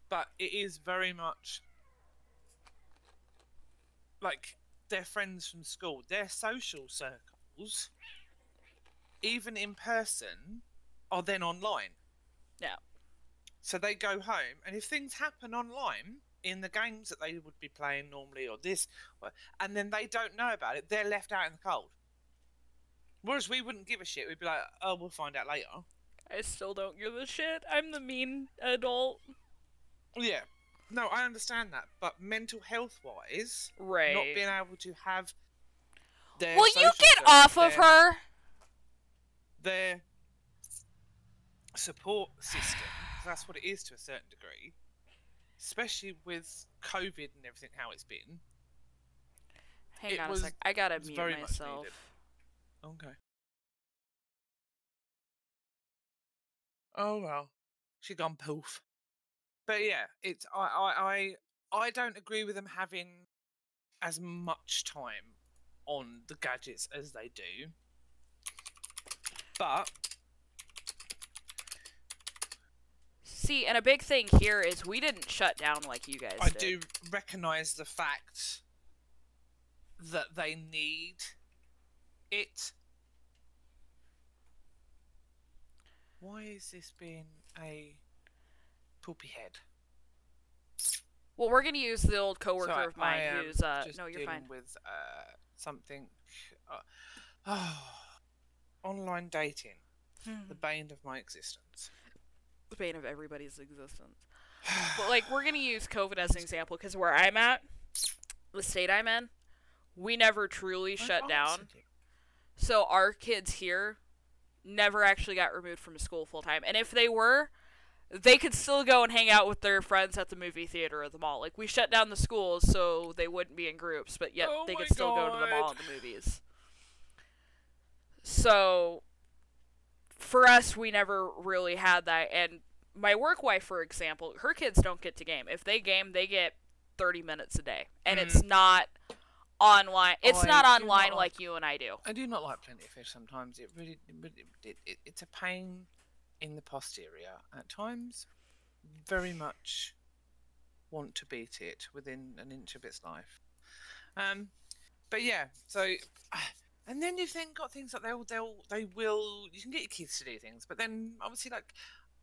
But it is very much like their friends from school, their social circles, even in person, are then online. Yeah. So they go home, and if things happen online in the games that they would be playing normally, or this, and then they don't know about it, they're left out in the cold. Whereas we wouldn't give a shit. We'd be like, "Oh, we'll find out later." I still don't give a shit. I'm the mean adult. Yeah. No, I understand that, but mental health wise, Right. not being able to have their Will you get off of her? their support system. That's what it is to a certain degree, especially with COVID and everything how it's been. Hang It on was- a sec. I gotta mute myself. Okay. Oh well, she gone poof. But yeah, it's I I I I don't agree with them having as much time on the gadgets as they do. But See, and a big thing here is we didn't shut down like you guys I did. do recognise the fact that they need it. Why is this being a poopy head? Well, we're gonna use the old coworker So I- of mine I am who's uh no, you're fine. with uh, something. Uh, online dating, the bane of my existence. the bane of everybody's existence. But like we're gonna use COVID as an example because where I'm at, the state I'm in, we never truly shut down. So our kids here never actually got removed from school full time. And if they were, they could still go and hang out with their friends at the movie theater or the mall. Like we shut down the schools so they wouldn't be in groups, but yet Oh they could still go to the mall God. and the movies. So for us we never really had that and my work wife for example, her kids don't get to game. If they game, they get 30 minutes a day. And it's mm-hmm. not online. It's I not do not online like- like you and I do. I do not like plenty of fish sometimes. It really, it, it, it, it's a pain in the posterior at times. Very much want to beat it within an inch of its life. Um, but yeah, so and then you've then got things like they'll they'll they will you can get your kids to do things, but then obviously like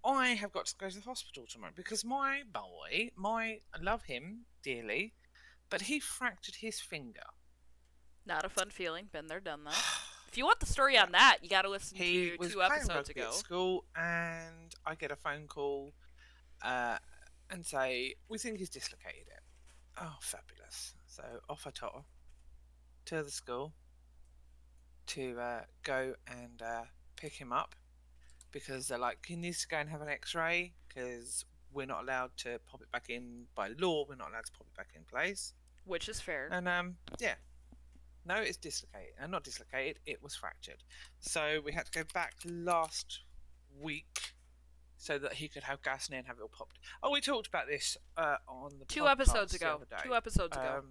I have got to go to the hospital tomorrow because my boy, my I love him dearly, but he fractured his finger. Not a fun feeling. Been there, done that. If you want the story on that, you got to listen he to was two playing episodes ago. at school, and I get a phone call, uh, and say we think he's dislocated it. Oh, fabulous! So off I totter to the school to uh, go and uh, pick him up because they're like he needs to go and have an X-ray because we're not allowed to pop it back in by law. We're not allowed to pop it back in place. Which is fair. And um, yeah, no, it's dislocated. And not dislocated, it was fractured. So we had to go back last week so that he could have gas in and have it all popped. Oh, we talked about this uh, on the two episodes ago. Two episodes ago. Um,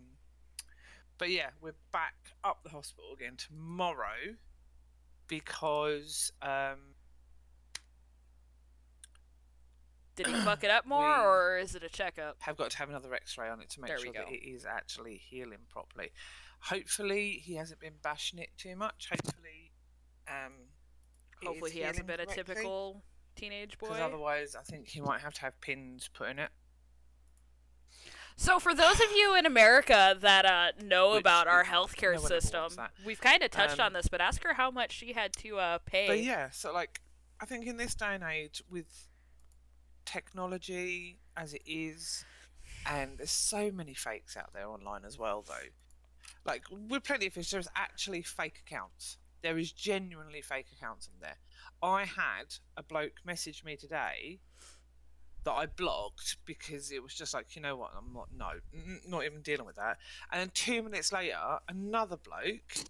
but yeah, we're back up the hospital again tomorrow because um, Did he fuck it up more, or is it a checkup? have got to have another X-ray on it to make There sure that it is actually healing properly. Hopefully, he hasn't been bashing it too much. Hopefully, um, Hopefully, he hasn't been a typical teenage boy. Because otherwise, I think he might have to have pins put in it. So, for those of you in America that uh, know Which about our healthcare no system, we've kind of touched Um, on this, but ask her how much she had to uh, pay. But yeah, so like, I think in this day and age, with technology as it is, and there's so many fakes out there online as well, though. Like with plenty of fish, there's actually fake accounts. There is genuinely fake accounts on there. I had a bloke message me today that I blocked because it was just like, you know what, I'm not, no, not even dealing with that. And then two minutes later, another bloke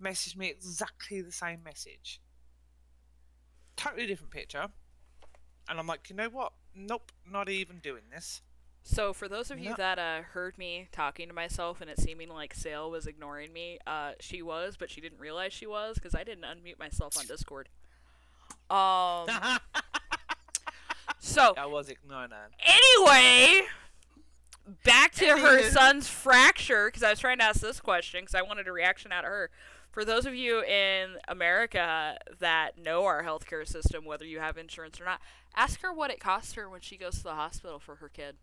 messaged me exactly the same message. Totally different picture. And I'm like, you know what? Nope, not even doing this. So, for those of you No. that uh, heard me talking to myself and it seeming like Sail was ignoring me, uh, she was, but she didn't realize she was because I didn't unmute myself on Discord. Um. so, I was ignoring her. anyway, back to her son's fracture because I was trying to ask this question because I wanted a reaction out of her. For those of you in America that know our healthcare system, whether you have insurance or not, ask her what it costs her when she goes to the hospital for her kid.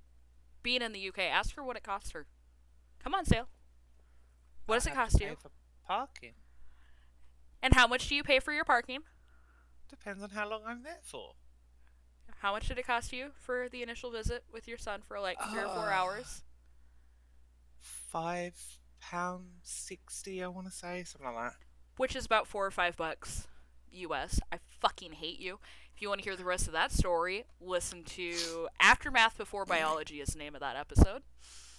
Being in the UK, ask her what it costs her. Come on, Sail. What does I it have to cost you? For parking. And how much do you pay for your parking? Depends on how long I'm there for. How much did it cost you for the initial visit with your son for like three or four hours? Five pounds sixty, I want to say something like that. Which is about four or five bucks U.S. I fucking hate you. If you want to hear the rest of that story, listen to Aftermath Before Biology is the name of that episode.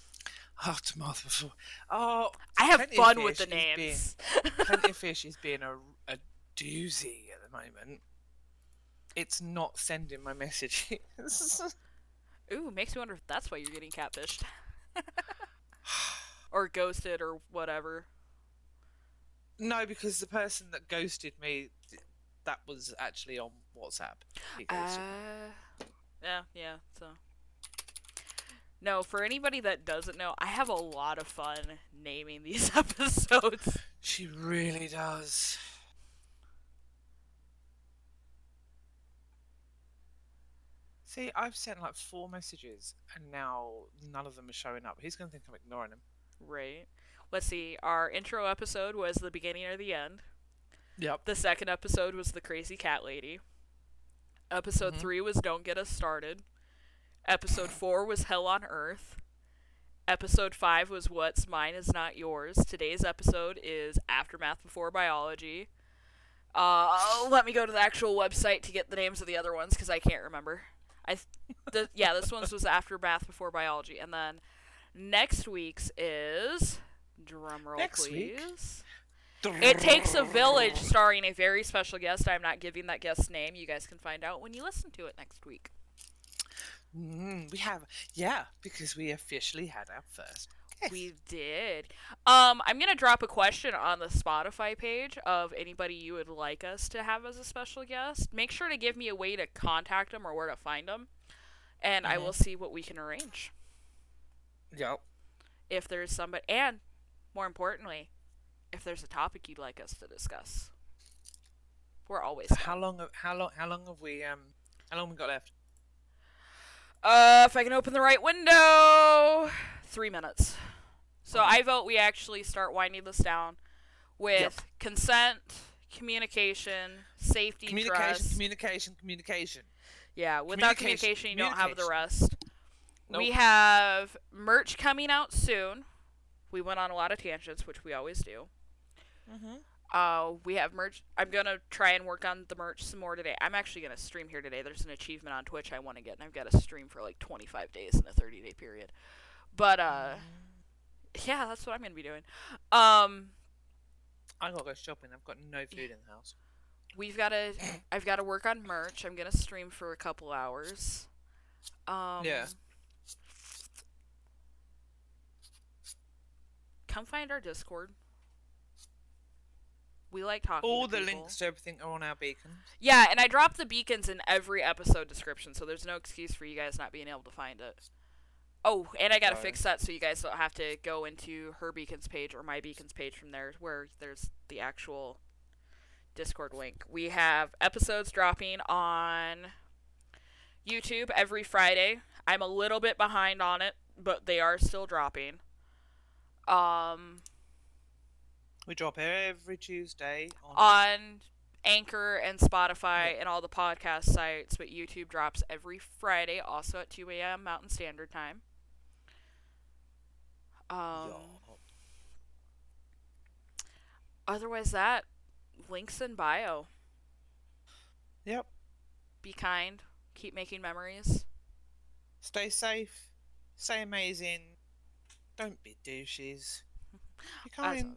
Aftermath before. Oh, I have fun with the is being- names. Plenty of Fish is being a, a doozy at the moment. It's not sending my messages. Ooh, makes me wonder if that's why you're getting catfished. or ghosted or whatever. no, because the person that ghosted me, that was actually on WhatsApp. He ghosted me. Uh, yeah, yeah, so. No, for anybody that doesn't know, I have a lot of fun naming these episodes. She really does. See, I've sent like four messages, and now none of them are showing up. He's gonna think I'm ignoring him. Right. Let's see. Our intro episode was the beginning or the end. Yep. The second episode was the crazy cat lady. Episode Mhm. 3 was Don't Get Us Started. Episode 4 was Hell on Earth. Episode 5 was What's Mine Is Not Yours. Today's episode is Aftermath Before Biology. Uh, let me go to the actual website to get the names of the other ones because I can't remember. I, th- the, yeah, this one's was Aftermath Before Biology, and then next week's is drumroll, Next week? It Takes a Village, starring a very special guest. I'm not giving that guest's name. You guys can find out when you listen to it next week. Mm, we have, yeah, because we officially had our first. guest. We did. Um, I'm gonna drop a question on the Spotify page of anybody you would like us to have as a special guest. Make sure to give me a way to contact them or where to find them, and I Mhm. will see what we can arrange. Yep. If there's somebody, and more importantly, if there's a topic you'd like us to discuss. We're always How long? have- How long? How long have we? Um, how long we got left? Uh, if I can open the right window, three minutes. So. I vote we actually start winding this down with Yep. consent, communication, safety, Communication, trust. communication, communication. yeah, without communication, communication, you don't have the communication. rest. We have merch coming out soon. We went on a lot of tangents, which we always do. Mm-hmm. Uh, we have merch. I'm gonna try and work on the merch some more today. I'm actually gonna stream here today. There's an achievement on Twitch I want to get, and I've got to stream for like 25 days in a 30 day period. But uh, yeah, that's what I'm gonna be doing. Um, I gotta go shopping. I've got no food in the house. we've got to. I've got to work on merch. I'm gonna stream for a couple hours. Um, Yeah. Come find our Discord. We like talking. All to the people. links to everything are on our beacons. Yeah, and I dropped the beacons in every episode description, so there's no excuse for you guys not being able to find it. Oh, and I gotta Right. fix that so you guys don't have to go into her beacons page or my beacons page from there, where there's the actual Discord link. We have episodes dropping on YouTube every Friday. I'm a little bit behind on it, but they are still dropping. Um, We drop every Tuesday on. on Anchor and Spotify and all the podcast sites, but YouTube drops every Friday, also at 2 a.m. Mountain Standard Time. Um, Yup. otherwise, that links in bio. Yep. Be kind. Keep making memories. Stay safe. Stay amazing. Don't be douches. Be kind.